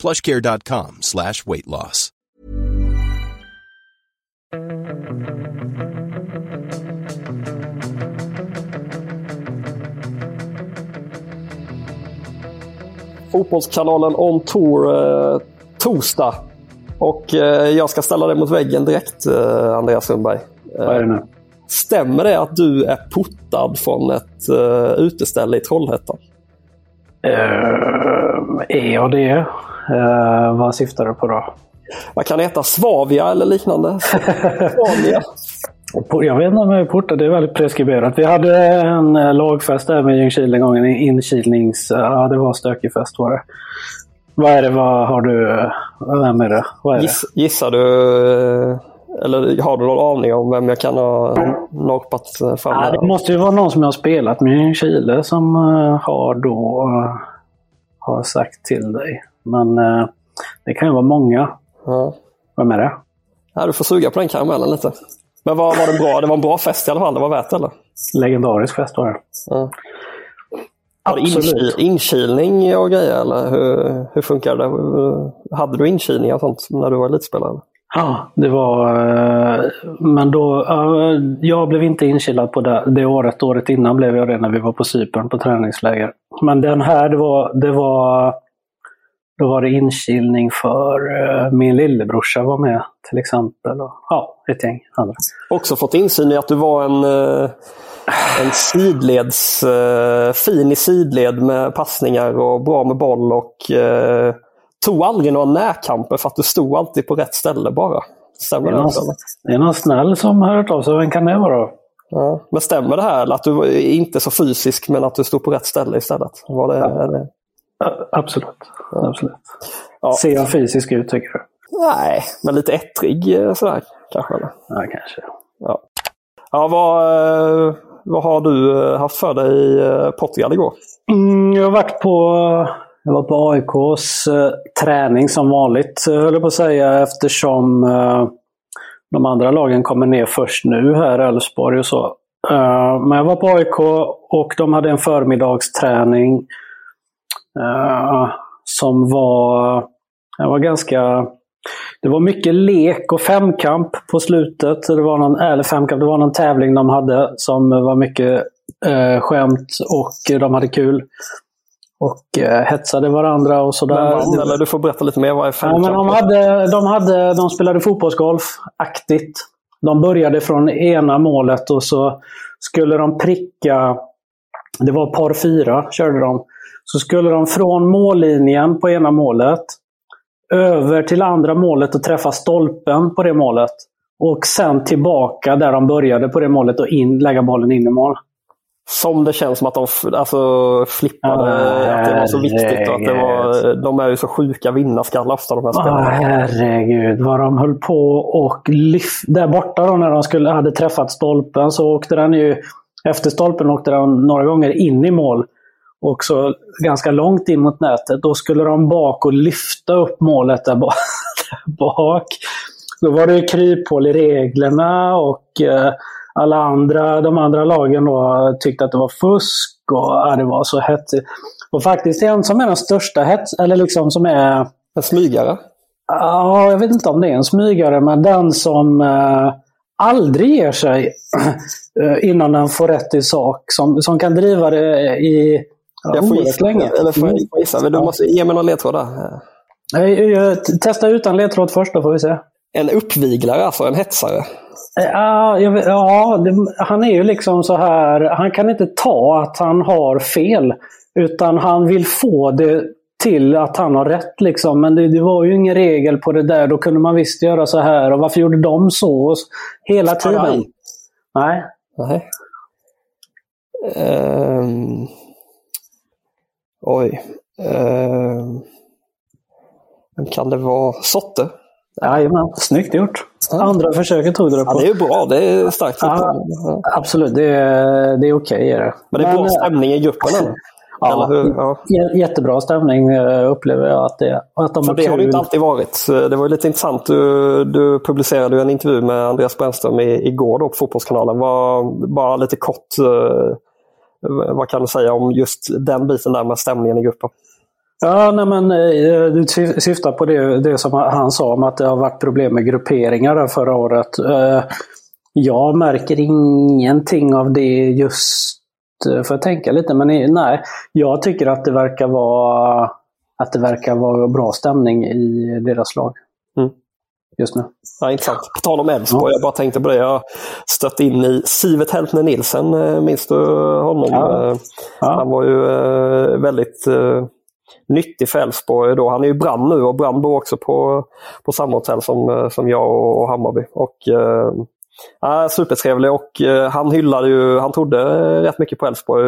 plushcare.com slash weight loss. Fotbollskanalen On Tour eh, torsdag. Och eh, jag ska ställa dig mot väggen direkt, eh, Andreas Sundberg. Vad är det nu? Stämmer det att du är portad från ett uh, uteställe i Trollhättan? Uh, är jag det? Uh, vad syftar du på då? Vad kan det heta? Svavia eller liknande? Svavia. Jag vet inte om jag är portad. Det är väldigt preskriberat. Vi hade en lagfest där med Ljungskile en gång. En inkilnings... Ja, det var en stökig fest var det. Vad är det? Vad har du... Vem är det? Vad är Giss, Gissar du eller har du någon aning om vem jag kan ha norpat fram? Ja, det måste ju vara någon som jag har spelat med i Chile som har då har sagt till dig. Men uh, det kan ju vara många. Ja. Vem är det? Ja, du får suga på den karamellen lite. Men var, var det bra? Det var en bra fest i alla fall. Det var värt det eller? Legendarisk fest var det. Ja. Absolut. Inkilning och grejer eller hur, hur funkar det? Hade du inkilning och sånt när du var elitspelare? Ja, det var... Men då... Jag blev inte inkilad på det, det året. Året innan blev jag det när vi var på Cypern på träningsläger. Men den här, det var... Det var då var det inkilning för min lillebrorsa var med till exempel. Och, ja, ett gäng andra. Också fått insyn i att du var en, en sidleds... Fin i sidled med passningar och bra med boll och tog aldrig några närkamper för att du stod alltid på rätt ställe bara. Stämmer det? Är någon, det är någon snäll som har hört av sig. Vem kan det vara? Ja. Men stämmer det här att du inte så fysisk men att du stod på rätt ställe istället? Var det, ja. det... Absolut. Ja. Absolut. Ja. Ser jag fysisk ut tycker du? Nej, men lite ettrig sådär kanske? Eller? Ja, kanske. Ja, ja vad, vad har du haft för dig i Portugal igår? Mm, jag har varit på jag var på AIKs eh, träning som vanligt, höll jag på att säga, eftersom eh, de andra lagen kommer ner först nu här, Elfsborg och så. Men jag var på AIK och de hade en förmiddagsträning uh, som var, det var ganska... Det var mycket lek och femkamp på slutet. Det var någon, eller femkamp, det var någon tävling de hade som var mycket uh, skämt och de hade kul och eh, hetsade varandra och sådär. Men, eller du får berätta lite mer. Vad är ja, men de, hade, de, hade, de spelade fotbollsgolf-aktigt. De började från ena målet och så skulle de pricka, det var par fyra körde de. Så skulle de från mållinjen på ena målet över till andra målet och träffa stolpen på det målet. Och sen tillbaka där de började på det målet och in, lägga bollen in i mål. Som det känns som att de alltså, flippade, oh, att det var så viktigt. Och att det var, de är ju så sjuka vinnarskallar ofta de här spelarna. Oh, herregud vad de höll på och lyft. Där borta då när de skulle, hade träffat stolpen så åkte den ju, efter stolpen åkte den några gånger in i mål. Och så ganska långt in mot nätet. Då skulle de bak och lyfta upp målet där bak. Då var det kryphål i reglerna och eh, alla andra, de andra lagen då tyckte att det var fusk och ja, det var så hetsigt. Och faktiskt en som är den största hets, eller liksom som är... En smygare? Ja, jag vet inte om det är en smygare, men den som eh, aldrig ger sig eh, innan den får rätt i sak. Som, som kan driva det i jag får gissa. Eller får jag gissa? Du måste ge mig någon ledtråd där. Testa utan ledtråd först då får vi se. En uppviglare alltså, en hetsare? Ja, jag, ja det, han är ju liksom så här, han kan inte ta att han har fel. Utan han vill få det till att han har rätt. Liksom. Men det, det, var ju ingen regel på det där. Då kunde man visst göra så här. Och varför gjorde de så? Hela tiden. Nej. Nej. Um, oj. Um, vem kan det vara? Sotte? Jajamän, snyggt gjort. Andra försöket tog du det på. Ja, det är ju bra. Det är starkt. Ja, absolut, det är, det är okej. det. Men det är bra eh, stämning i gruppen? Ja? Ja. jättebra stämning eh, upplever jag att det är. Att de För det har det kul. inte alltid varit. Det var lite intressant. Du, du publicerade en intervju med Andreas Brännström i, igår då på Fotbollskanalen. Var, bara lite kort, eh, vad kan du säga om just den biten där med stämningen i gruppen? Ja, nej, men eh, du syftar på det, det som han sa om att det har varit problem med grupperingar där förra året. Eh, jag märker ingenting av det just eh, för att tänka lite, men nej. Jag tycker att det verkar vara att det verkar vara bra stämning i deras lag. Just nu. Ja, intressant. På tal om Elfsborg, jag bara tänkte på det. Jag stött in i Sivert Heltner Nilsen. eh, Minns du honom? Ja. Eh, Ja. Han var ju eh, väldigt nyttig för Elfsborg då. Han är ju Brann nu och Brann bor också på, på samma hotell som, som jag och, Hammarby. Och, ja, supertrevlig och han hyllade ju, han trodde rätt mycket på Elfsborg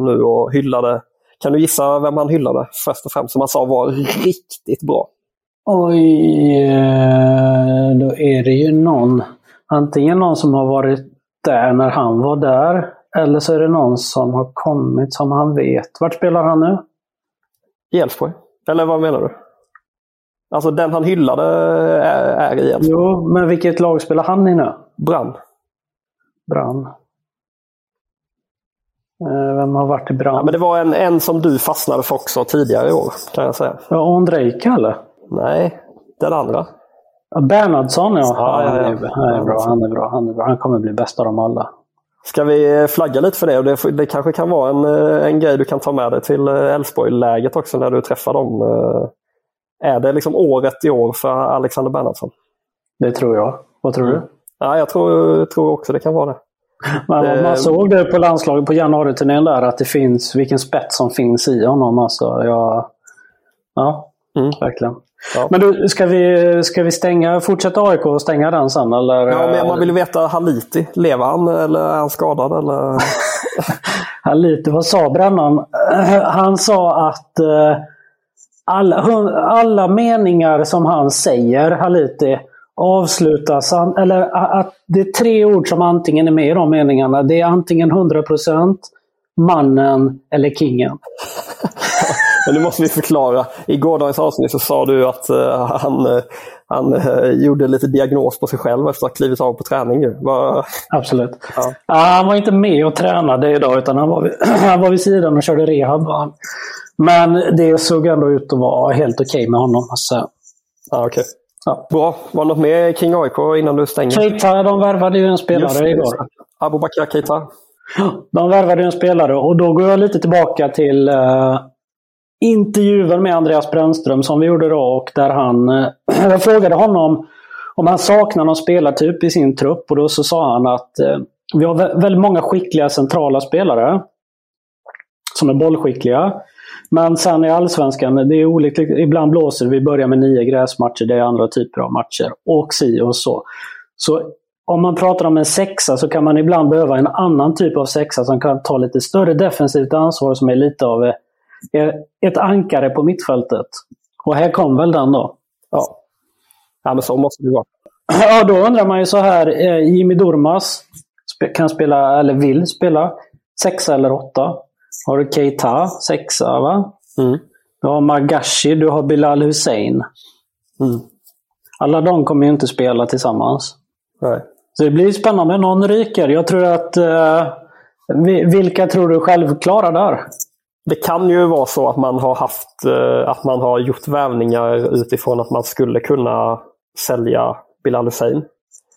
nu och hyllade kan du gissa vem han hyllade först och främst som han sa var riktigt bra? Oj, eh, då är det ju någon. Antingen någon som har varit där när han var där. Eller så är det någon som har kommit som han vet. Vart spelar han nu? I Elfsborg? Eller vad menar du? Alltså den han hyllade är, är i Elfsborg. Jo, men vilket lag spelar han i nu? Brann. Brann. Eh, Vem har varit i Ja, Brann? men det var en, en som du fastnade för också tidigare i år kan jag säga. Ja, Ondrejka eller? Nej, den andra. Ja, Bernhardsson ja. Ja, ja, ja. Han, är, han är bra, han är bra, han är bra. Han kommer bli bäst av dem alla. Ska vi flagga lite för det? Och det, det kanske kan vara en, eh, en grej du kan ta med dig till eh, Elfsborg-läget också när du träffar dem. Eh, Är det liksom året i år för Alexander Bernhardsson? Det tror jag. Vad tror du? Ja, jag tror, tror också det kan vara det. Men man såg det på landslaget på januariturnén där att det finns vilken spets som finns i honom. Alltså, jag, ja, Mm. verkligen. Ja. Men du, ska vi, ska vi stänga, fortsätta AIK och stänga den sen? Eller? Ja, men man vill veta Haliti. Lever han eller är han skadad? Eller? Han lite, vad sa Brännan? Han sa att eh, alla, alla meningar som han säger, Haliti, avslutas eller att det är tre ord som antingen är med i de meningarna. Det är antingen 100%, mannen eller kingen. Men nu måste vi förklara. I gårdagens avsnitt så sa du att eh, han, eh, han eh, gjorde lite diagnos på sig själv efter att ha klivit av på träning. ju. Vad- Absolut. Ja. Han var inte med och tränade idag utan han var vid, han var vid sidan och körde rehab. Men det såg ändå ut att vara helt okej med honom. Alltså, Ja, okej. ja. Bra. Var det något mer kring AIK innan du stänger? Keita, de värvade ju en spelare igår. just det. Abubakar Keita. De värvade ju en spelare och då går jag lite tillbaka till uh, intervjun med Andreas Brännström som vi gjorde då och där han... eh, jag frågade honom om han saknar någon spelartyp i sin trupp och då så sa han att eh, vi har väldigt många skickliga centrala spelare som är bollskickliga. Men sen i Allsvenskan, det är olika. Ibland blåser det. Vi börjar med nio gräsmatcher, det är andra typer av matcher. Och si och så. Så om man pratar om en sexa så kan man ibland behöva en annan typ av sexa som kan ta lite större defensivt ansvar som är lite av eh, ett ankare på mittfältet. Och här kom väl den då. Ja. ja, men så måste det vara. Ja, då undrar man ju så här. eh, Jimmy Durmaz spe- kan spela, eller vill spela, sexa eller åtta. Har du Keita, sexa va? Mm. Du har Magashi, du har Bilal Hussein. Mm. Alla de kommer ju inte spela tillsammans. Nej. Så det blir spännande. Någon ryker. Jag tror att... Eh, vi- vilka tror du själv klarar där? Det kan ju vara så att man har haft eh, att man har gjort värvningar utifrån att man skulle kunna sälja Bilal Hussein.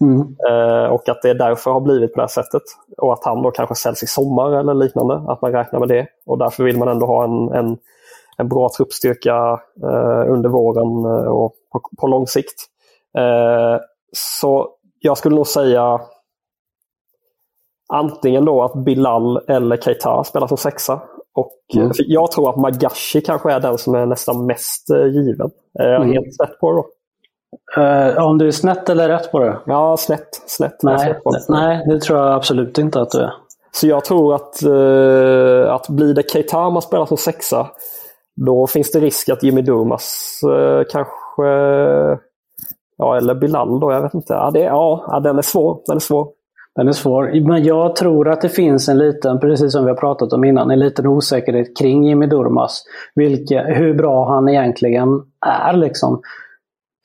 Mm. Eh, och att det därför har blivit på det här sättet. Och att han då kanske säljs i sommar eller liknande. Att man räknar med det. Och därför vill man ändå ha en, en, en bra truppstyrka eh, under våren och på, på lång sikt. Så jag skulle nog säga antingen då att Bilal eller Keita spelar som sexa. Och Mm. för Jag tror att Magashi kanske är den som är nästan mest eh, given. Är jag Mm. helt snett på det då? Eh, om du är snett eller rätt på det? Ja, snett. snett Nej, snett det. nej, det tror jag absolut inte att du är. Så jag tror att, eh, att blir det Keita man spelar som sexa, då finns det risk att Jimmy Durmaz eh, kanske Ja, eller Bilal då, jag vet inte. Ja, det, ja, den är svår. Den är svår. Den är svår. Men jag tror att det finns en liten, precis som vi har pratat om innan, en liten osäkerhet kring Jimmy Durmas. Vilka, hur bra han egentligen är. Liksom.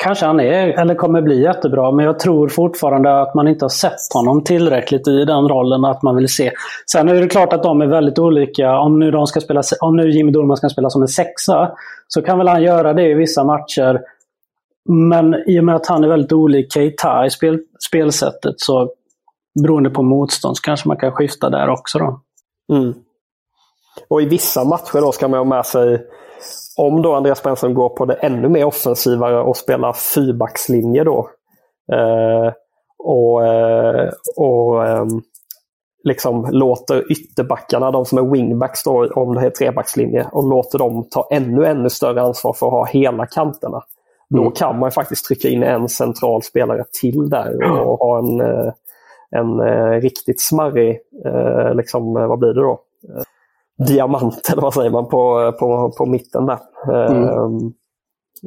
Kanske han är, eller kommer bli jättebra, men jag tror fortfarande att man inte har sett honom tillräckligt i den rollen att man vill se. Sen är det klart att de är väldigt olika. Om nu, de ska spela, om nu Jimmy Durmas ska spela som en sexa, så kan väl han göra det i vissa matcher. Men i och med att han är väldigt olik Keita i spel, spelsättet så beroende på motstånd så kanske man kan skifta där också. Då. Mm. Och i vissa matcher då ska man ha med sig, om då Andreas Brännström går på det ännu mer offensivare och spelar fyrbackslinje då. Eh, och eh, och eh, liksom låter ytterbackarna, de som är wingbacks då, om det är trebackslinje, och låter dem ta ännu, ännu större ansvar för att ha hela kanterna. Mm. Då kan man faktiskt trycka in en central spelare till där och ha en eh, en eh, riktigt smarrig, eh, liksom, eh, vad blir det då? Eh, diamant eller vad säger man på, på, på mitten där. Mm.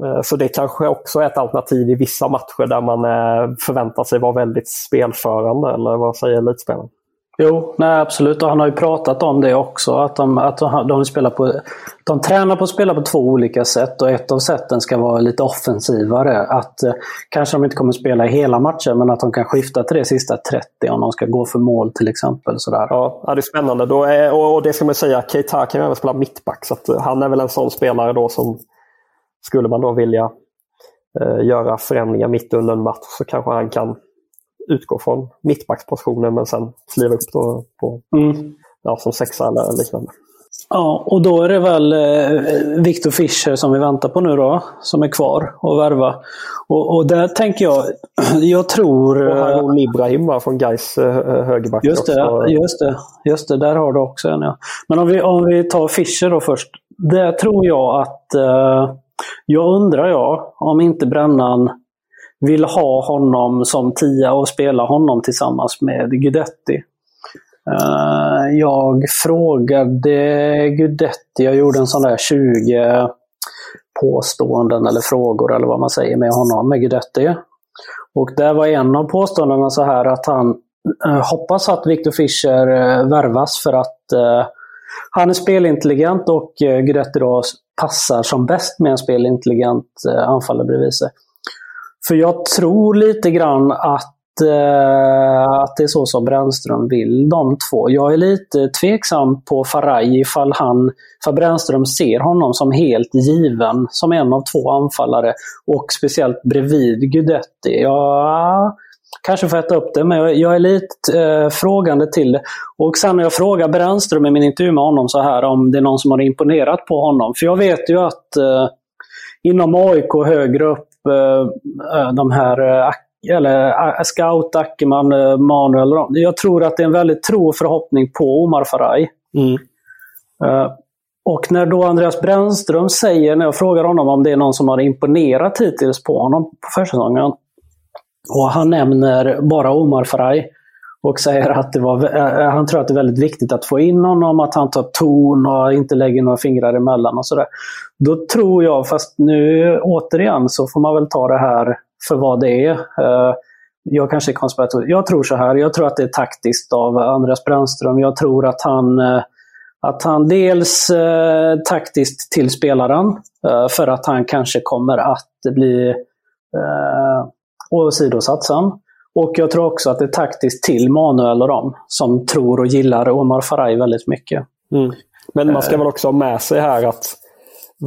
Eh, så det kanske också är ett alternativ i vissa matcher där man förväntar sig vara väldigt spelförande, eller vad säger elitspelaren? Jo, nej, absolut. Och han har ju pratat om det också. Att de, att de, spelar på, de tränar på att spela på två olika sätt och ett av sätten ska vara lite offensivare. Att eh, Kanske de inte kommer spela hela matchen, men att de kan skifta till det sista 30 om de ska gå för mål till exempel. Sådär. Ja, det är spännande. Då är, och, det ska man säga, Keita kan ju även spela mittback. Så eh, han är väl en sån spelare då som skulle man då vilja eh, göra förändringar mitt under en match så kanske han kan utgå från mittbackspositionen men sen kliva upp då på, mm. ja, som sexa eller liknande. Ja, och då är det väl eh, Victor Fischer som vi väntar på nu då, som är kvar och värva. Och, och där tänker jag, jag tror... Och Harun Ibrahim va, från Gais eh, högerback. Just det, också. just det, just det, där har du också en ja. Men om vi, om vi tar Fischer då först. Där tror jag att, eh, jag undrar jag, om inte Brännan vill ha honom som tia och spela honom tillsammans med Gudetti. Eh, jag frågade Gudetti, jag gjorde en sån där 20 påståenden eller frågor eller vad man säger med honom, med Gudetti. Och där var en av påståendena så här att han eh, hoppas att Victor Fischer eh, värvas för att han är spelintelligent och Gudetti då passar som bäst med en spelintelligent anfallare bredvid sig. För jag tror lite grann att, eh, att det är så som Brännström vill, de två. Jag är lite tveksam på Faraj ifall, han, för Brännström ser honom som helt given som en av två anfallare och speciellt bredvid Gudetti. Ja, kanske får äta upp det, men jag, jag är lite eh, frågande till det. Och sen när jag frågar Brännström i min intervju med honom så här om det är någon som har imponerat på honom. För jag vet ju att eh, inom AIK högre upp Eh, eh, de här eh, eller Scout, Ackerman, Manuel. Jag tror att det är en väldigt tro och förhoppning på Omar Faraj. Mm. Och när då Andreas Brännström säger, när jag frågar honom om det är någon som har imponerat hittills på honom på försäsongen. Och han nämner bara Omar Faraj. Och säger att det var, eh, eh, han tror att det är väldigt viktigt att få in honom, att han tar ton och inte lägger några fingrar emellan och sådär. Då tror jag, fast nu återigen så får man väl ta det här för vad det är. Eh, jag kanske är konspirator. Jag tror så här, jag tror att det är taktiskt av Andreas Brännström. Jag tror att han, att han dels taktiskt till spelaren, för att han kanske kommer att bli eh, åsidosatt sen. Och jag tror också att det är taktiskt till Manuel och dem som tror och gillar Omar Faraj väldigt mycket. Mm. Men man ska väl också ha med sig här att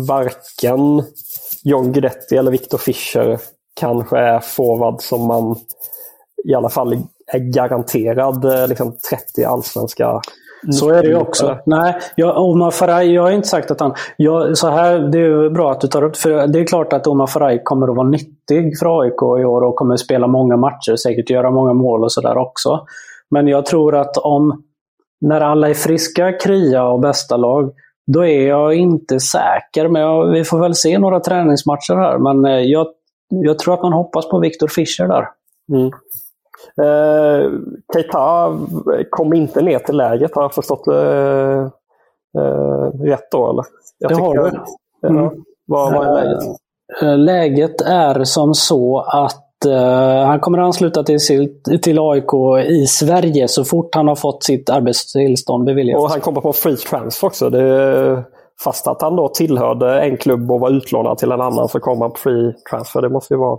varken John Guidetti eller Victor Fischer kanske är forward som man i alla fall är garanterad eh, liksom, 30 allsvenska så är det ju också. Nej, jag, Omar Faraj, jag har inte sagt att han... Jag, så här, det är bra att du tar upp för Det är klart att Omar Faraj kommer att vara nyttig för AIK i år och kommer att spela många matcher, säkert göra många mål och sådär också. Men jag tror att om, när alla är friska, krya och bästa lag, då är jag inte säker. Men jag, vi får väl se några träningsmatcher här. Men eh, jag, jag tror att man hoppas på Viktor Fischer där. Mm. Eh, Keita kom inte ner till läget, har jag förstått eh, eh, rätt då? Eller? Jag det har du. Mm. vad, vad är läget? Eh, läget är som så att uh, han kommer ansluta till, till AIK i Sverige så fort han har fått sitt arbetstillstånd beviljat. Och han kommer på free transfer också. Det, fast att han då tillhörde en klubb och var utlånad till en annan så kommer han på free transfer. Det måste ju vara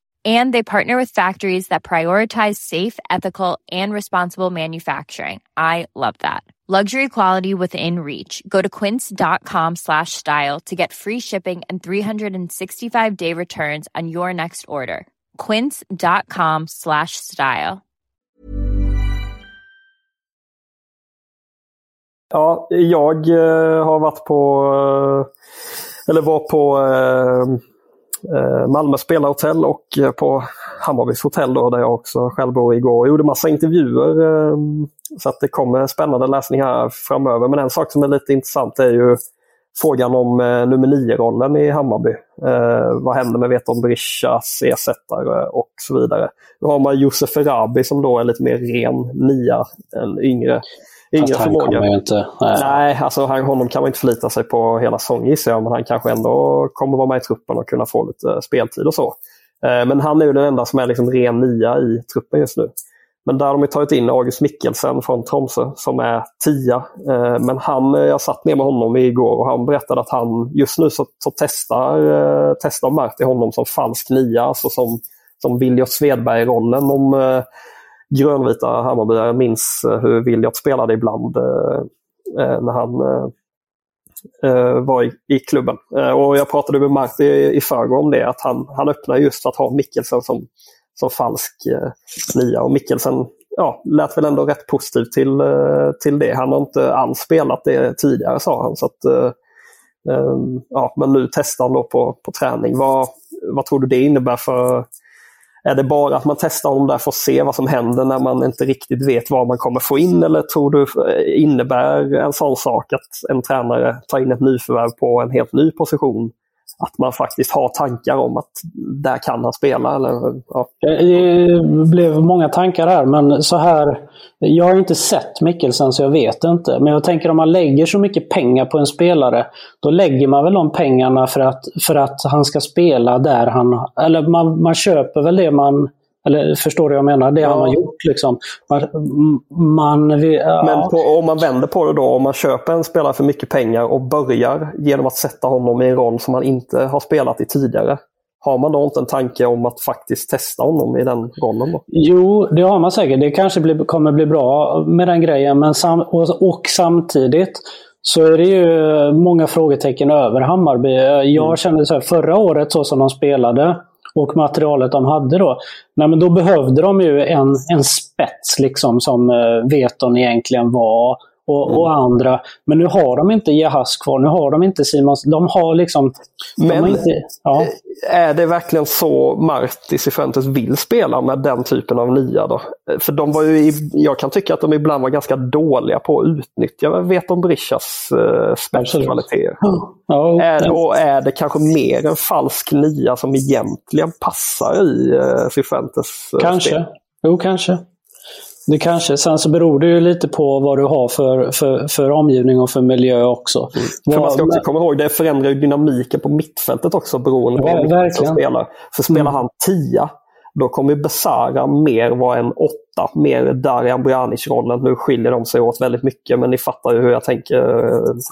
And they partner with factories that prioritize safe, ethical, and responsible manufacturing. I love that. Luxury quality within reach. Go to quince.com slash style to get free shipping and 365 day returns on your next order. Quince.com slash style. Ja, jag uh, har varit på, uh, eller var på uh, Eh, Malmö spelarhotell och eh, på Hammarbys hotell då, där jag också själv bor igår. Jag gjorde massa intervjuer. Eh, så att det kommer spännande läsning här framöver. Men en sak som är lite intressant är ju frågan om nummer nio-rollen i Hammarby. Vad händer med Veton Brishas ersättare och så vidare. Då har man Josef Erabi som då är lite mer ren nia, en yngre Ingen han förmåga. Kommer inte, nej, nej alltså han, honom kan man inte förlita sig på hela säsongen gissar jag, men han kanske ändå kommer vara med i truppen och kunna få lite speltid och så. Eh, men han är ju den enda som är liksom ren nia i truppen just nu. Men där har de tagit in August Mikkelsen från Tromsö som är tia. Eh, men han, eh, jag satt ner med honom igår och han berättade att han just nu så, så testar, testar Marti honom som falsk nia, alltså som, som Viljot Svedberg-rollen. Om, grönvita Hammarbyare minns eh, hur Williot spelade ibland eh, eh när han eh, var i, i klubben. och Jag pratade med Marti i, i förrgår om det, att han, han öppnar just för att ha Mikkelsen som, som falsk nia. Och Mikkelsen ja, lät väl ändå rätt positiv till, till det. Han har inte alls spelat det tidigare sa han. Så att, ja, men nu testar han då på, på träning. Vad, vad tror du det innebär för är det bara att man testar honom där för att se vad som händer när man inte riktigt vet vad man kommer få in? Eller tror du eh, innebär en sån sak att en tränare tar in ett nyförvärv på en helt ny position att man faktiskt har tankar om att där kan han spela? Eller, ja. Det blev många tankar här, men så här. Jag har inte sett Mikkelsen så jag vet inte. Men jag tänker om man lägger så mycket pengar på en spelare, då lägger man väl de pengarna för att, för att han ska spela där han... Eller man, man köper väl det man eller förstår du vad jag menar? Det ja. han har gjort. Liksom. Man, man, ja. Men på, om man vänder på det då, om man köper en spelare för mycket pengar och börjar genom att sätta honom i en roll som han inte har spelat i tidigare. Har man då inte en tanke om att faktiskt testa honom i den rollen? Då? Jo, det har man säkert. Det kanske blir, kommer bli bra med den grejen. Men sam, och, och samtidigt så är det ju många frågetecken över Hammarby. Jag mm. kände så här, förra året så som de spelade och materialet de hade då. Nej, men då behövde de ju en, en spets liksom som eh, Veton egentligen var. Och, mm. och, andra. Men nu har de inte Jahas kvar, nu har de inte Simons. De har liksom... Men de har inte, ja. är det verkligen så Marti Cifuentes vill spela med den typen av nia då? För de var ju, jag kan tycka att de ibland var ganska dåliga på att utnyttja Veton Brishas uh, spetskvaliteter. Ja, är, och är det kanske mer en falsk nia som egentligen passar i uh, Cifuentes uh, Kanske. Spel? Jo, kanske. Det kanske. Sen så beror det ju lite på vad du har för, för, för omgivning och för miljö också. Mm. För man ska också komma ihåg, det förändrar ju dynamiken på mittfältet också beroende på ja, vilken som spelar. För spelar mm. han tia, då kommer Besara mer vara en åtta, mer Darijan Bojanic-rollen. Nu skiljer de sig åt väldigt mycket, men ni fattar ju hur jag tänker.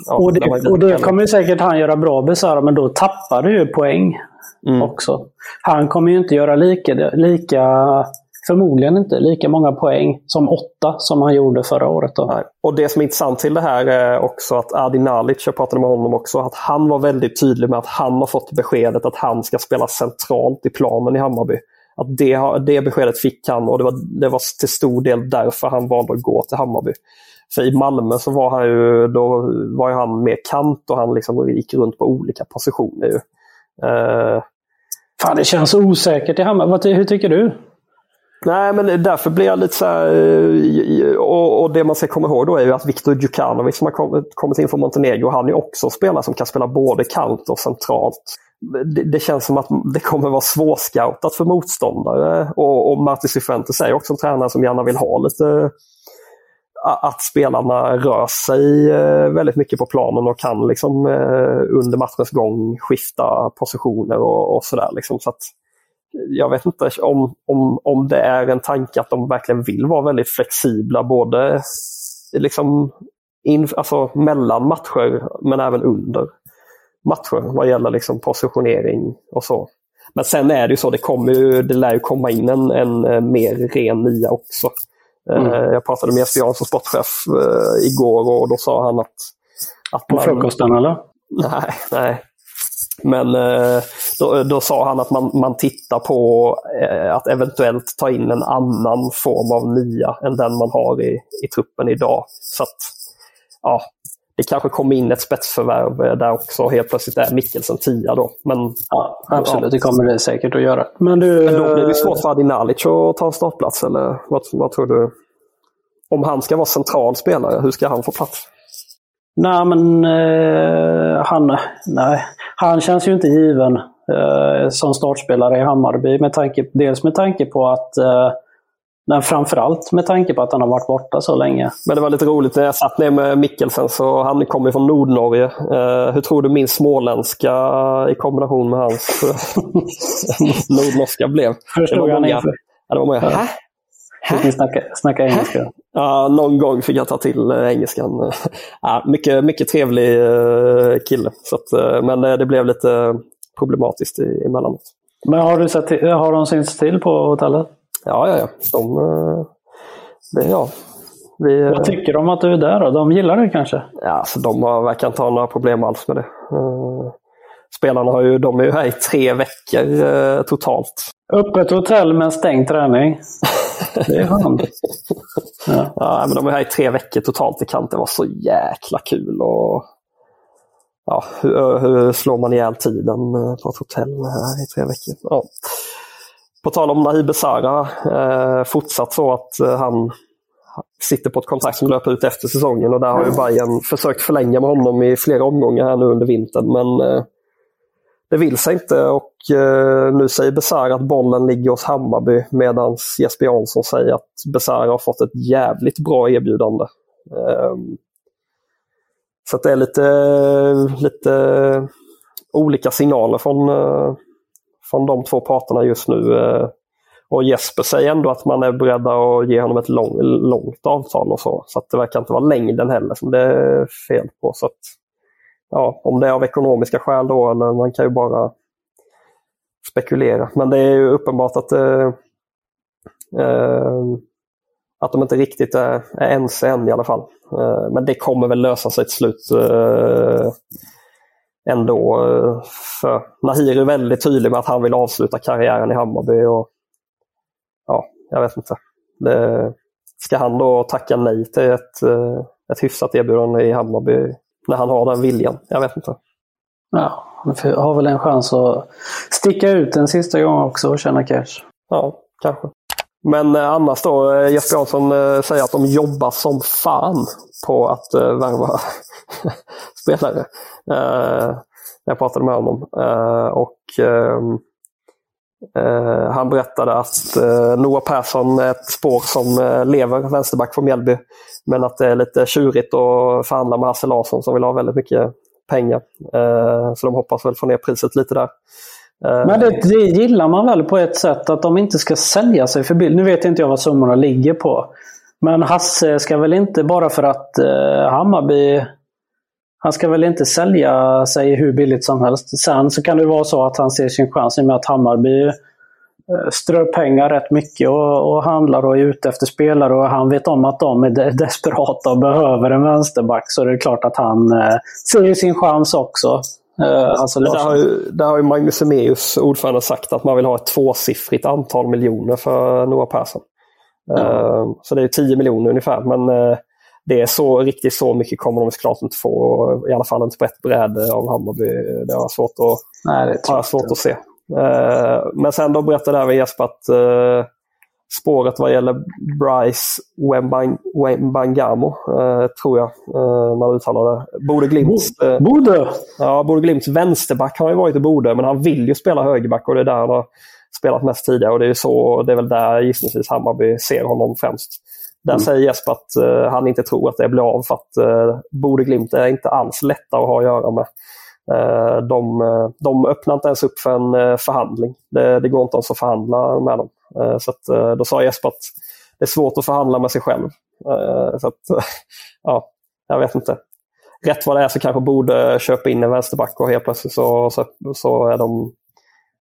Ja, och det, och det kommer säkert han göra bra, Besara, men då tappar du ju poäng mm. också. Han kommer ju inte göra lika, lika förmodligen inte lika många poäng som åtta som han gjorde förra året. Då. Och det som är intressant till det här är också att Adi Nalic, jag pratade med honom också, att han var väldigt tydlig med att han har fått beskedet att han ska spela centralt i planen i Hammarby. Att det, det beskedet fick han och det var, det var till stor del därför han valde att gå till Hammarby. För i Malmö så var han ju, då var han mer kant och han liksom gick runt på olika positioner. Ju. Uh, Fan, det känns osäkert i Hammarby. Hur tycker du? Nej, men därför blir jag lite så här, eh, och, och, det man ska komma ihåg då är ju att Viktor Djukanovic som har kommit in från Montenegro, han är också spelare som kan spela både kant och centralt. Det, det känns som att det kommer vara svårscoutat för motståndare. Och, och Martin Cifuentes är också en tränare som gärna vill ha lite att spelarna rör sig eh, väldigt mycket på planen och kan liksom eh, under matchens gång skifta positioner och, och sådär. Liksom. Så jag vet inte om, om, om det är en tanke att de verkligen vill vara väldigt flexibla både liksom in, alltså mellan matcher men även under matcher vad gäller liksom positionering och så. Men sen är det ju så, det, kommer ju, det lär ju komma in en, en eh, mer ren nia också. Eh, mm. Jag pratade med Jesper Jansson, sportchef, uh, igår och då sa han att... att På man... frukosten eller? Nej, nej. Men uh, då, då, sa han att man, man tittar på uh, att eventuellt ta in en annan form av nia än den man har i, i truppen idag. Så att, ja, det kanske kommer in ett spetsförvärv där också. Helt plötsligt är Mikkelsen tia då. Men, ja, absolut, ja. det kommer det säkert att göra. Men, du, Men då blir det svårt för Adinalic att ta en startplats, eller vad, vad tror du? Om han ska vara central spelare, hur ska han få plats? Nej, men eh, han, nej. han känns ju inte given eh, som startspelare i Hammarby. Med tanke, dels med tanke på att eh, men framförallt med tanke på att han har varit borta så länge. Men det var lite roligt jag satt ner med Mikkelsen, så han kommer från Nordnorge. Uh, hur tror du min småländska i kombination med hans nordnorska blev? Förstod han inför? Ja, det var många. Hä? Fick ni snacka, snacka engelska? Ja, någon gång fick jag ta till uh, engelskan. Ja, mycket, mycket trevlig uh, kille. Så att, men det blev lite problematiskt emellanåt. Men har, du sett till, har de synts till på hotellet? Ja, ja, ja. De, eh, det, ja. Vi, Vad tycker de att du är där då? De gillar det kanske? Ja, alltså, de verkar inte ha några problem alls med det. Spelarna har ju, de är ju här i tre veckor uh, totalt. Öppet hotell med stängd träning. Det är skönt. ja. ja, men de är här i tre veckor totalt. Det kan inte vara så jäkla kul. Och, ja, hur, hur slår man ihjäl tiden på ett hotell här i tre veckor? Ja. På tal om Nahib Besara, eh, fortsatt så att eh, han sitter på ett kontrakt som löper ut efter säsongen och där har ju Bayern försökt förlänga med honom i flera omgångar här nu under vintern. Men eh, det vill sig inte och eh, nu säger Besara att bollen ligger hos Hammarby medan Jesper Jansson säger att Besara har fått ett jävligt bra erbjudande. Ehm, så det är lite, lite olika signaler från eh, från de två parterna just nu. Eh, och Jesper säger ändå att man är beredda att ge honom ett lång, långt avtal och så. Så att det verkar inte vara längden heller som det är fel på. Så att, ja, om det är av ekonomiska skäl då, eller man kan ju bara spekulera. Men det är ju uppenbart att, eh, eh, att de inte riktigt är, är ense än i alla fall. Eh, men det kommer väl lösa sig till slut. Eh, ändå. Eh, för Nahir är väldigt tydlig med att han vill avsluta karriären i Hammarby. Och, ja, jag vet inte. Det, ska han då tacka nej till ett, eh, ett hyfsat erbjudande i Hammarby när han har den viljan? Jag vet inte. Ja, han har väl en chans att sticka ut en sista gång också och tjäna cash. Ja, kanske. Men eh, annars då, Jesper Jansson säger att de jobbar som fan på att värva spelare. Jag pratade med honom. Och uh, han berättade att eh, Noah Persson är ett spår som eh, lever, vänsterback från Mjällby. Men att det är lite tjurigt att förhandla med Hasse Larsson som vill ha väldigt mycket pengar. Så de hoppas väl få ner priset lite där. Men det, det, gillar man väl på ett sätt, att de inte ska sälja sig för billigt. Nu vet inte jag vad summorna ligger på. Men Hasse ska väl inte bara för att Hammarby han ska väl inte sälja sig hur billigt som helst. Sen så kan det vara så att han ser sin chans i och med att Hammarby eh, strör pengar rätt mycket och, och handlar och är ute efter spelare och han vet om att de är desperata och behöver en vänsterback så det är klart att han eh, ser sin chans också. Eh, alltså där, har ju, där har ju Magnus Emeus, ordförande, sagt att man vill ha ett tvåsiffrigt antal miljoner för Noah Persson. Mm. Uh, så det är 10 miljoner ungefär. Men uh, det är så riktigt så mycket kommer de såklart inte få. I alla fall inte på ett bräde av Hammarby. Det har jag svårt att, Nej, det har svårt att se. Uh, men sen då berättade även Jesper att uh, spåret vad gäller Bryce Wembangamo, eh, tror jag eh, man uttalar det. Bode Glimts, eh, Bode? Ja, Bode Glimts vänsterback har ju varit i Bode, men han vill ju spela högerback och det är där han har spelat mest tidigare. Och det är, så, det är väl där gissningsvis Hammarby ser honom främst. Där mm. säger Jesper att uh, han inte tror att det blir av för att uh, Bode Glimt är inte alls lätta att ha att göra med. Uh, de, de öppnar inte ens upp för en förhandling. Det, det går inte ens att förhandla med dem. Så att, då sa Jesper att det är svårt att förhandla med sig själv. Så att, ja, jag vet inte. Rätt vad det är så kanske borde köpa in en vänsterback och helt plötsligt så, så, så är de,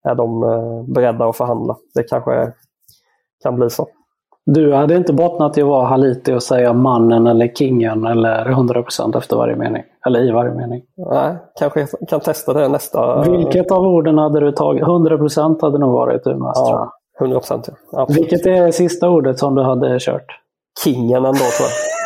är de beredda att förhandla. Det kanske kan bli så. Du hade inte bottnat i att vara Haliti och säga mannen eller kingen eller 100% efter varje mening? Eller i varje mening? Nej, kanske jag kan testa det nästa... Vilket av orden hade du tagit? 100% hade nog varit Umeås ja, 100% ja. Absolut. Vilket är sista ordet som du hade kört? Kingen ändå tror jag.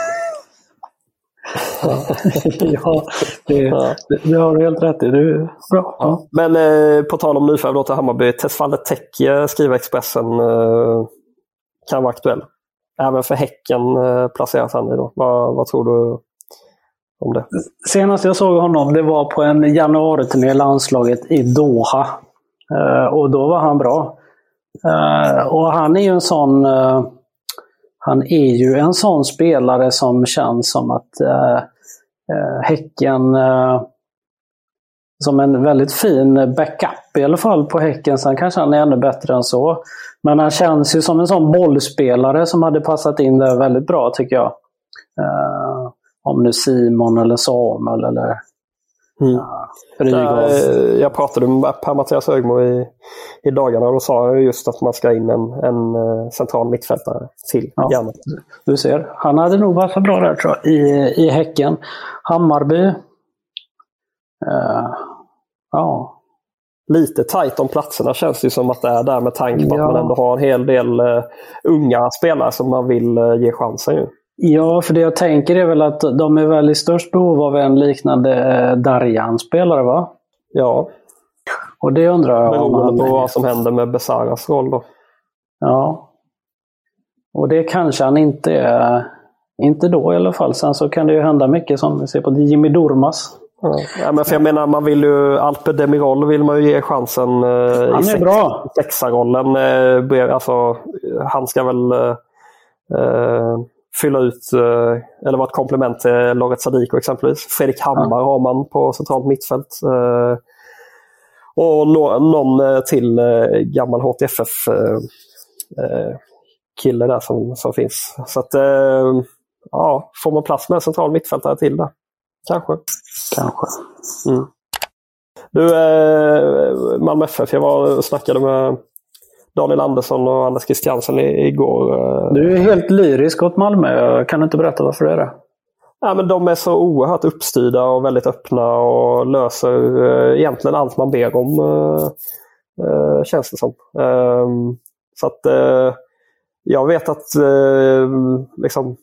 ja, det, ja. Det, det, har du helt rätt i. Du, bra. Ja. Men eh, på tal om nyförvärv till Hammarby. Tesfalle Tekke skriver Expressen eh, kan vara aktuell. Även för Häcken eh, placeras han i då. Vad, vad tror du om det? Senast jag såg honom det var på en januariturné i landslaget i Doha. Eh, och då var han bra. Eh, och han är ju en sån han är ju en sån spelare som känns som att Häcken som en väldigt fin backup i alla fall på Häcken. Sen kanske han är ännu bättre än så. Men han känns ju som en sån bollspelare som hade passat in där väldigt bra tycker jag. Uh, om nu Simon eller Samuel eller mm. uh, Jag pratade med Per-Mattias Högmo i, i dagarna och då sa jag just att man ska in en, en uh, central mittfältare till. Ja, Du ser, han hade nog varit bra där tror jag, i, i Häcken. Hammarby. Uh, ja, lite tajt om platserna känns det som att det är där med tanke på ja. att man ändå har en hel del uh, unga spelare som man vill uh, ge chansen. Ju. Ja, för det jag tänker är väl att de är väl i störst behov av en liknande uh, Darjan-spelare va? Ja. Och det undrar jag Beroende om på vad som händer med Besaras roll då. Ja. Och det kanske han inte är. Inte då i alla fall. Sen så kan det ju hända mycket som vi ser på Jimmy Durmas. Ja, men för jag menar, man vill ju, Alpe Demirol vill man ju ge chansen eh, i bra. sexarollen. Eh, alltså, han ska väl eh, eh, fylla ut, eh, eller vara ett komplement till Loret Sadiko exempelvis. Fredrik Hammar ja. har man på centralt mittfält. Eh, och no någon till gammal HTFF kille där som, som finns. Så att, ja, får man plats med central mittfältare till där? Kanske. Kanske. Mm. Du, eh, Malmö FF, jag var och snackade med Daniel Andersson och Anders Christiansen igår. Eh. Du är helt lyrisk åt Malmö. Kan du inte berätta varför det är det? Ja, men de är så oerhört uppstyrda och väldigt öppna och löser eh, egentligen allt man ber om. Eh, eh känns det som. Ehm, så att eh, jag vet att eh, liksom,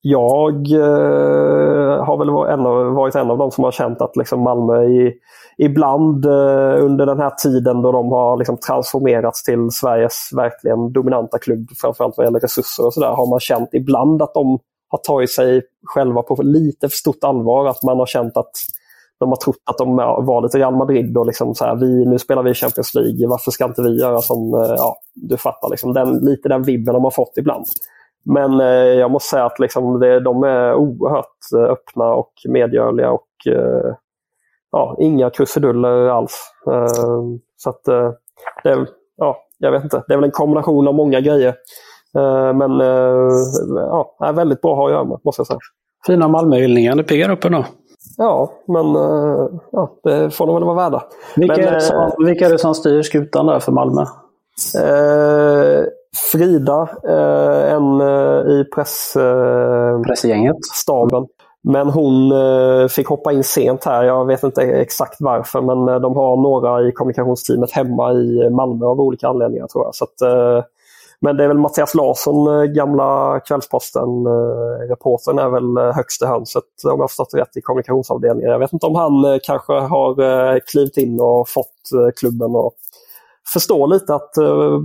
jag eh, har väl varit en, av, varit en av dem som har känt att liksom Malmö i, ibland eh, under den här tiden då de har liksom transformerats till Sveriges verkligen dominanta klubb, framförallt vad gäller resurser och sådär, har man känt ibland att de har tagit sig själva på lite för stort allvar. Att man har känt att de har trott att de var lite Real Madrid och liksom så här, vi, nu spelar vi Champions League, varför ska inte vi göra som, eh, ja, du fattar, liksom den, lite den vibben de har fått ibland. Men eh, jag måste säga att liksom det, de är oerhört eh, öppna och medgörliga och eh, ja, inga krusiduller alls. Eh, så att eh, det, ja, jag vet inte, det är väl en kombination av många grejer. Eh, men ja, är väldigt bra att ha att göra med, måste jag säga. Fina Malmöhyllningar, det piggar upp ändå. Ja, men ja, det får de väl vara värda. Vilka, men, är, det som, vilka är det som styr skutan där för Malmö? Frida, eh, en eh, i press, eh, pressgänget, staben. Men hon fick hoppa in sent här. Jag vet inte exakt varför men de har några i kommunikationsteamet hemma i Malmö av olika anledningar tror jag. Så att, men det är väl Mattias Larsson, gamla Kvällsposten-reportern, är väl högst i hönset om jag förstått rätt i kommunikationsavdelningen. Jag vet inte om han kanske har klivit in och fått klubben att förstå lite att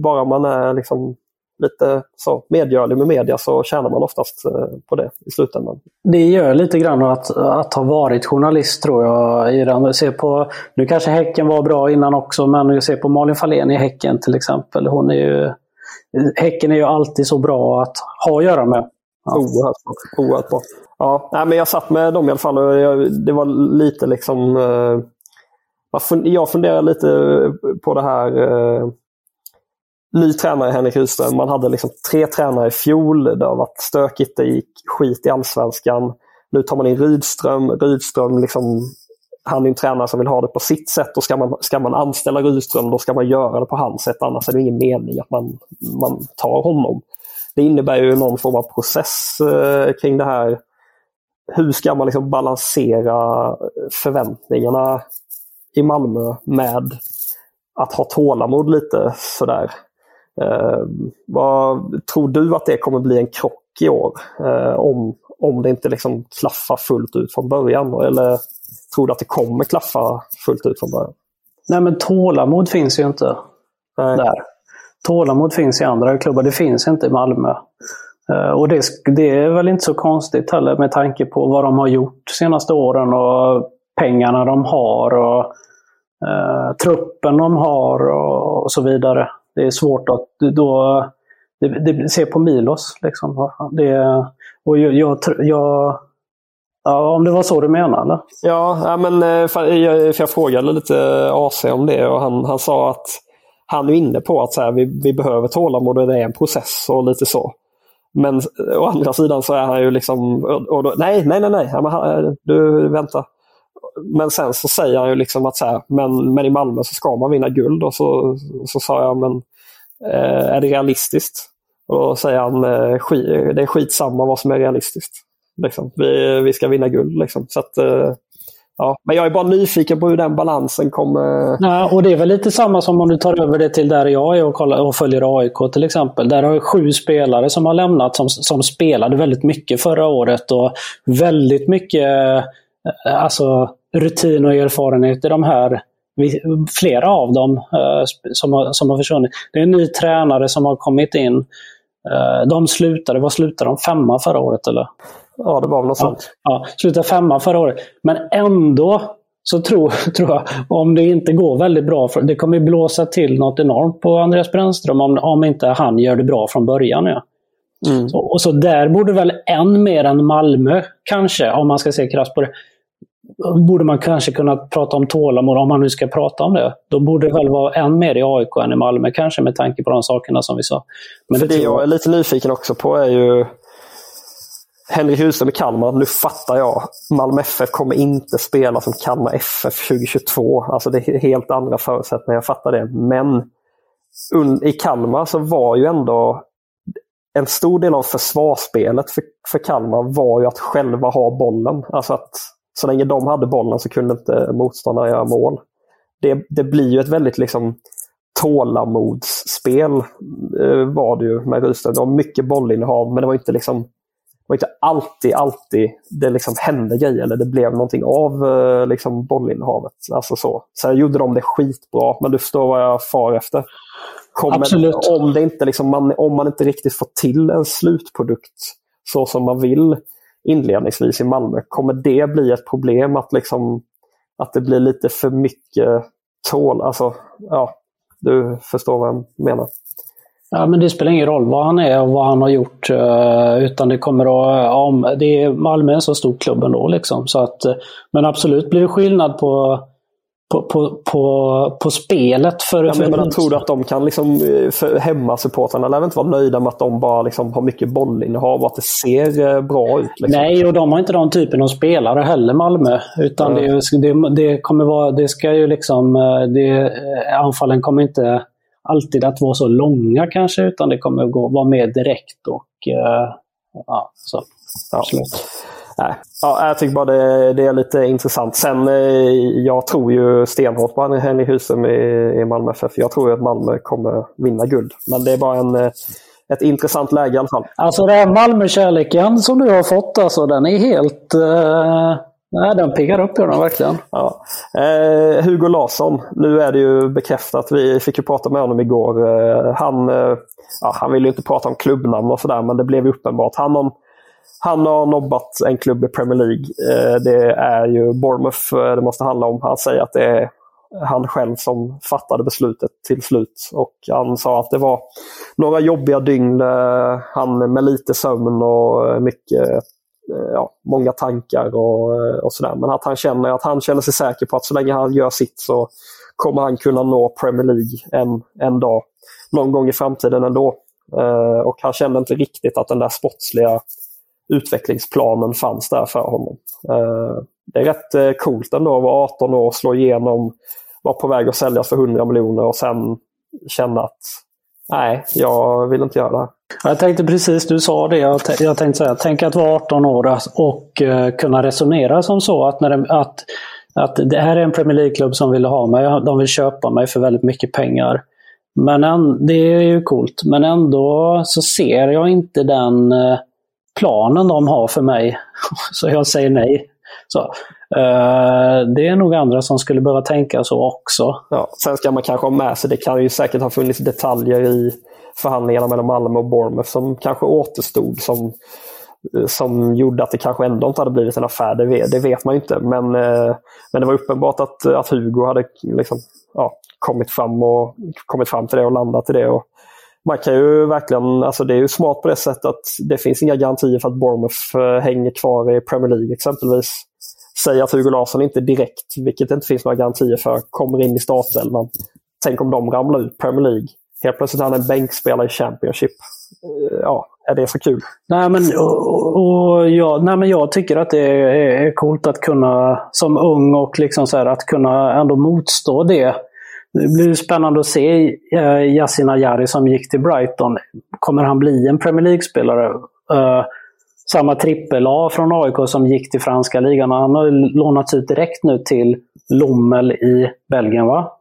bara man är liksom lite så medgörlig med media så tjänar man oftast eh, på det i slutändan. Det gör lite grann att, att ha varit journalist tror jag. I den. ser på, nu kanske Häcken var bra innan också, men jag ser på Malin Fahlén i Häcken till exempel. Hon är ju, häcken är ju alltid så bra att ha att göra med. Ja. Oerhört, oerhört bra. Ja, nej, men jag satt med dem i alla fall och jag, det var lite liksom... Eh, jag funderar lite på det här. Eh, ny tränare Henrik Rydström. Man hade liksom tre tränare i fjol. Det har varit stökigt, det gick skit i allsvenskan. Nu tar man in Rydström. Rydström liksom, han är en tränare som vill ha det på sitt sätt. Och ska man, ska man anställa Rydström då ska man göra det på hans sätt. Annars är det ingen mening att man, man tar honom. Det innebär ju någon form av process eh, kring det här. Hur ska man liksom balansera förväntningarna i Malmö med att ha tålamod lite sådär. Eh, vad, tror du att det kommer bli en krock i år? Eh, om, om det inte liksom klaffar fullt ut från början? Eller tror du att det kommer klaffa fullt ut från början? Nej men tålamod finns ju inte Nej. där. Tålamod finns i andra klubbar, det finns inte i Malmö. Eh, och det, det, är väl inte så konstigt heller med tanke på vad de har gjort de senaste åren och pengarna de har och eh, truppen de har och, och, så vidare. Det är svårt att då... Det, det, se på Milos. Liksom. Det, och jag, jag, jag Ja, om det var så du menade? Eller? Ja, men eh, för jag, för jag frågade lite AC om det och han, han sa att han är inne på att så här, vi, vi behöver tålamod och det är en process och lite så. Men eh, å andra sidan så är han ju liksom, och då, nej, nej, nej, nej, eh, du vänta. Men sen så säger han ju liksom att så här, men, men i Malmö så ska man vinna guld och så, så sa jag, men eh, är det realistiskt? Och då säger han, eh, det är skitsamma vad som är realistiskt. Liksom. Vi, vi ska vinna guld. Liksom. Så att, eh, Ja, men jag är bara nyfiken på hur den balansen kommer... Ja, och Det är väl lite samma som om du tar över det till där jag är och, kollar, och följer AIK till exempel. Där har sju spelare som har lämnat som, som spelade väldigt mycket förra året och väldigt mycket eh, alltså, rutin och erfarenhet i de här Flera av dem eh, som, har, som har försvunnit. Det är en ny tränare som har kommit in. Eh, de slutade, vad slutade de? Femma förra året eller? Ja, det var väl något ja, sånt. Ja, slutade femma förra året. Men ändå så tror, tror jag, om det inte går väldigt bra, för det kommer blåsa till något enormt på Andreas Brännström om, om inte han gör det bra från början. Ja. Mm. Så, och så där borde väl än mer än Malmö, kanske, om man ska se krasst på det, borde man kanske kunna prata om tålamod, om man nu ska prata om det. Då borde det väl vara än mer i AIK än i Malmö, kanske med tanke på de sakerna som vi sa. Men För det, det jag är lite nyfiken också på är ju Henrik Husum i Kalmar, nu fattar jag. Malmö FF kommer inte spela som Kalmar FF 2022. Alltså det är helt andra förutsättningar, jag fattar det. Men i Kalmar så var ju ändå en stor del av försvarsspelet för, för Kalmar var ju att själva ha bollen. Alltså att så länge de hade bollen så kunde inte motståndarna göra mål. Det, det blir ju ett väldigt liksom tålamodsspel eh, var det ju med Rydström. Det var mycket bollinnehav men det var inte liksom var inte alltid, alltid det liksom hände grejer eller det blev någonting av eh, liksom bollinnehavet. Alltså så. Sen gjorde de det skitbra, men du förstår vad jag far efter. Kommer, Absolut. Om, det inte liksom man, om man inte riktigt får till en slutprodukt så som man vill inledningsvis i Malmö, kommer det bli ett problem att, liksom, att det blir lite för mycket tål? Alltså, ja, du förstår vad jag menar. Ja, men det spelar ingen roll vad han är och vad han har gjort. Eh, utan det kommer att... Om, det är Malmö är en så stor klubb ändå. Liksom, så att, eh, men absolut blir det skillnad på, på, på, på, på spelet. För, ja, men, men tror du att de kan, liksom, för hemmasupportrarna lär inte vara nöjda med att de bara liksom, har mycket bollinnehav och att det ser eh, bra ut? Liksom. Nej, och de har inte den typen av spelare heller, Malmö. Utan mm. det, det, det, kommer vara, det ska ju liksom... Det, anfallen kommer inte alltid att vara så långa kanske, utan det kommer att gå, vara mer direkt och ja, så. Absolut. Nej. Ja, jag tycker bara det, det, är lite intressant. Sen, eh, jag tror ju stenhårt på Henrik Husum i, i Malmö FF. Jag tror att Malmö kommer vinna guld. Men det är bara en, eh, ett intressant läge i alla fall. Alltså den Malmö-kärleken som du har fått, alltså, den är helt... Uh, Nej, den piggar upp gör den verkligen. Ja. Eh, Hugo Larsson, nu är det ju bekräftat. Vi fick ju prata med honom igår. Eh, han, eh, ja, han ville inte prata om klubbnamn och sådär, men det blev uppenbart. Han, om, han har nobbat en klubb i Premier League. Eh, det är ju Bournemouth eh, det måste handla om. Han säger att det är han själv som fattade beslutet till slut. Och han sa att det var några jobbiga dygn. Eh, han med lite sömn och mycket ja, många tankar och, och sådär. Men att han känner att han känner sig säker på att så länge han gör sitt så kommer han kunna nå Premier League en, en dag. Någon gång i framtiden ändå. Och han kände inte riktigt att den där sportsliga utvecklingsplanen fanns där för honom. Eh, det är rätt eh, coolt ändå att vara 18 år, slå igenom, vara på väg att säljas för 100 miljoner och sen känna att nej, jag vill inte göra det här. Jag tänkte precis, du sa det. Jag, jag tänkte säga, tänk att vara 18 år och uh, kunna resonera som så att, när det, att, att det här är en Premier League-klubb som vill ha mig. De vill köpa mig för väldigt mycket pengar. Men en, det är ju coolt. Men ändå så ser jag inte den uh, planen de har för mig. så jag säger nej. Så, uh, det är nog andra som skulle behöva tänka så också. Ja, sen ska man kanske ha med sig, det kan ju säkert ha funnits detaljer i förhandlingarna mellan Malmö och Bournemouth som kanske återstod som, eh, som gjorde att det kanske ändå inte hade blivit en affär. Det vet, det vet man ju inte. Men, eh, men det var uppenbart att, att Hugo hade liksom, ja, kommit, fram och, kommit fram till det och landat i det. Och man kan ju verkligen, alltså det är ju smart på det sättet att det finns inga garantier för att Bournemouth eh, hänger kvar i Premier League exempelvis. Säg att Hugo Larsson inte direkt, vilket det inte finns några garantier för, kommer in i startelvan. Tänk om de ramlar ut Premier League. Helt plötsligt är han en bänkspelare i Championship. Eh, ja, är det så kul? Nej men, och, och ja, nej, men jag tycker att det är, är coolt att kunna, som ung och liksom så här, att kunna ändå motstå det. Det blir spännande att se eh, Yasin Ayari som gick till Brighton. Kommer han bli en Premier League-spelare? Eh, samma trippel-A från AIK som gick till franska ligan. Han har lånats ut direkt nu till Lommel i Belgien. va?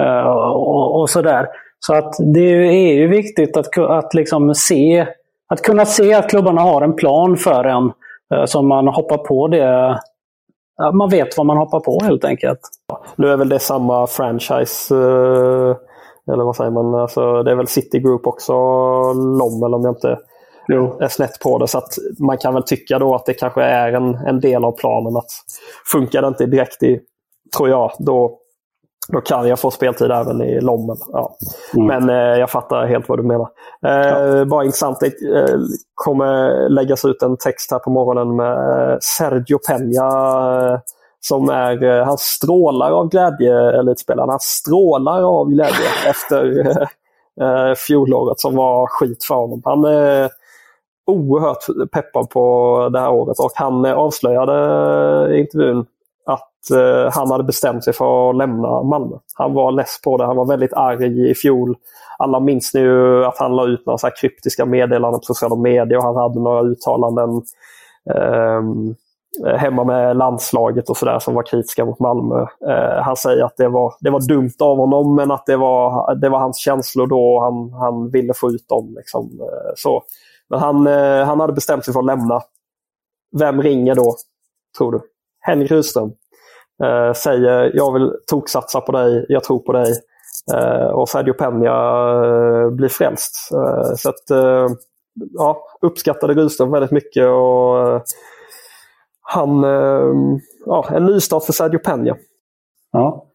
Eh, och, och sådär. Så att det är ju viktigt att, att, liksom se, att kunna se att klubbarna har en plan för en. Så man hoppar på det. Man vet vad man hoppar på helt enkelt. Nu är väl det samma franchise, eh, eller vad säger man? Alltså, det är väl City Group också, LOM, om jag inte jo. är snett på det. Så att man kan väl tycka då att det kanske är en, en del av planen. att Funkar det inte direkt i, tror jag, då då kan jag få speltid även i Lommen. Ja. Mm. Men eh, jag fattar helt vad du menar. Eh, ja. Bara intressant, det eh, kommer läggas ut en text här på morgonen med eh, Sergio Peña. Eh, som är, eh, han strålar av glädje, elitspelaren. Han strålar av glädje efter eh, fjolåret som var skit för honom. Han är oerhört peppad på det här året och han avslöjade i intervjun eh, han hade bestämt sig för att lämna Malmö. Han var less på det. Han var väldigt arg i fjol. Alla minns nu att han la ut några så kryptiska meddelanden på sociala medier och han hade några uttalanden eh, hemma med landslaget och sådär som var kritiska mot Malmö. Eh, han säger att det var, det var dumt av honom men att det var, det var hans känslor då och han, han ville få ut dem. Liksom, eh, så. Men han, eh, han hade bestämt sig för att lämna. Vem ringer då, tror du? Henrik Rydström eh, säger jag vill toksatsa på dig, jag tror på dig. Eh, och Sergio Peña eh, blir frälst. Eh, så att, eh, ja, uppskattade Rydström väldigt mycket. och eh, han, eh, ja, En nystart för Sergio Peña. Ja.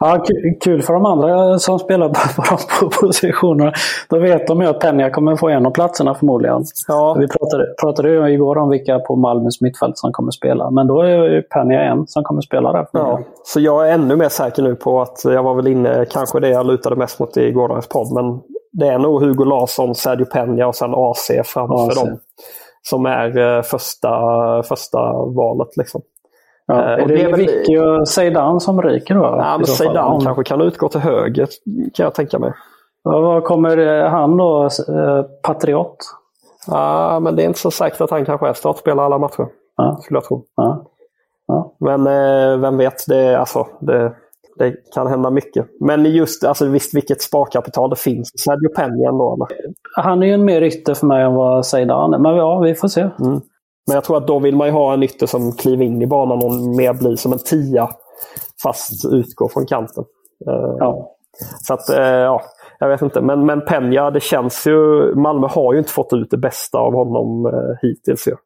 Ja, kul för de andra som spelar på de positionerna. Då vet de ju att Penja kommer få en av platserna förmodligen. Ja. Vi pratade, pratade ju igår om vilka på Malmös mittfält som kommer spela. Men då är ju Penja en som kommer spela där. Ja. Så jag är ännu mer säker nu på att jag var väl inne, kanske det jag lutade mest mot i gårdagens podd. Men det är nog Hugo Larsson, Sergio Penja och sen AC framför AC. dem. Som är eh, första, första valet. Liksom. Ja, eh, är det, det Vicky och Zeidan som ryker då? Ja, men Zeidan kanske kan utgå till höger kan jag tänka mig. Ja, vad kommer eh, han då? Eh, Patriot? Ja, men det är inte så säkert att han kanske är startspelare alla matcher. Ja. Skulle jag tro. Ja. Ja. Men vem vet, det, alltså, det, det kan hända mycket. Men just alltså, visst vilket sparkapital det finns. Sergio Penja ändå eller? Han är ju en mer ytter för mig än vad Zeidan är. Men ja, vi får se. Mm. Men jag tror att då vill man ju ha en ytter som kliver in i banan och mer blir som en tia fast utgår från kanten. Eh, Ja. Så att, eh, ja, jag vet inte. Men, men Peña, det känns ju... Malmö har ju inte fått ut det bästa av honom eh, hittills. Ju.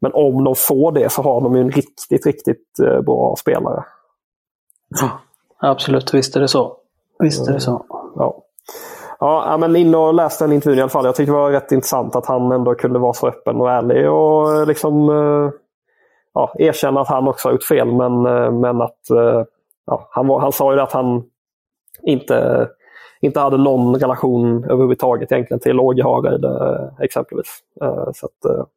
Men om de får det så har de ju en riktigt, riktigt bra spelare. Absolut, visst är det så. Visst är det så. Ja. Ja, men in och läs den intervjun i alla fall. Jag tyckte det var rätt intressant att han ändå kunde vara så öppen och ärlig och eh, liksom eh, ja, erkänna att han också har gjort fel. Men, eh, men att ja, han, var, han sa ju att han inte, inte hade någon relation överhuvudtaget egentligen till Åge Hareide exempelvis. Så att,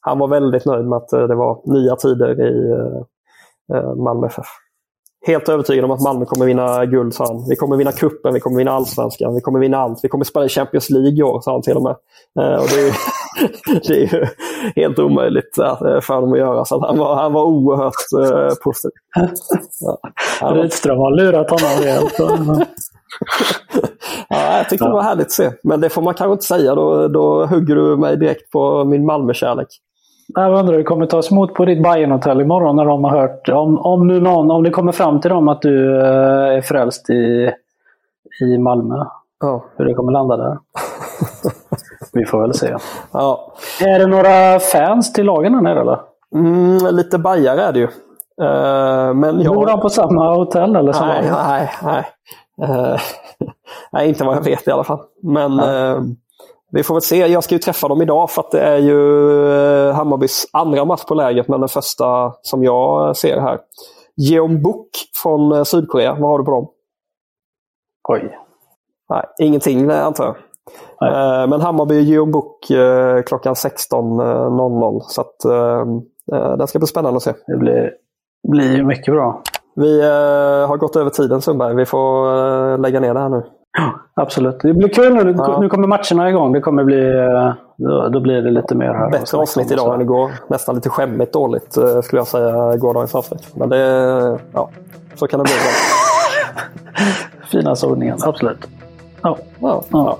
han var väldigt nöjd med att det var nya tider i Malmö FF. Helt övertygad om att Malmö kommer vinna guld, sa han. Vi kommer vinna kuppen, vi kommer vinna allsvenskan, vi kommer vinna allt. Vi kommer spela i Champions League i år, sa han till och med. Eh, och det, är, det är ju helt omöjligt eh, för dem att göra. Så han, var, han var oerhört eh, positiv. Ja. Han var- Rydström har lurat honom rejält. Ja, jag tyckte det var härligt att se. Men det får man kanske inte säga. Då, då hugger du mig direkt på min Malmö-kärlek. Jag undrar hur det kommer tas emot på ditt Bayern-hotell imorgon när de har hört, om, om, nu någon, om det kommer fram till dem att du eh, är frälst i, i Malmö. Ja. Hur det kommer landa där. Vi får väl se. Ja. Är det några fans till lagen här nere eller? Mm, lite bajare är det ju. Eh, men jag... Bor de på samma hotell eller? Som Nej, nej, nej. Eh, nej, inte vad jag vet i alla fall. Men eh, vi får väl se. Jag ska ju träffa dem idag för att det är ju eh, Hammarbys andra match på lägret, men den första som jag ser här. Jeonbuk från eh, Sydkorea. Vad har du på dem? Oj. Nej, ingenting antar jag. Nej. Eh, Men Hammarby Jeonbuk eh, klockan 16.00. Så att, den ska bli spännande att se. Det blir, blir mycket bra. Vi har gått över tiden Sundberg. Vi får lägga ner det här nu. Absolut. Det blir kul nu. Ja. Nu kommer matcherna igång. Det kommer bli... eh, Då, då blir det lite mer här. Bättre avsnitt idag än igår. Nästan lite skämmigt dåligt eh, skulle jag säga, gårdagens avsnitt. Men det, ja, så kan det bli. Finaste ordningen. Absolut. Ja. Ja, Ja.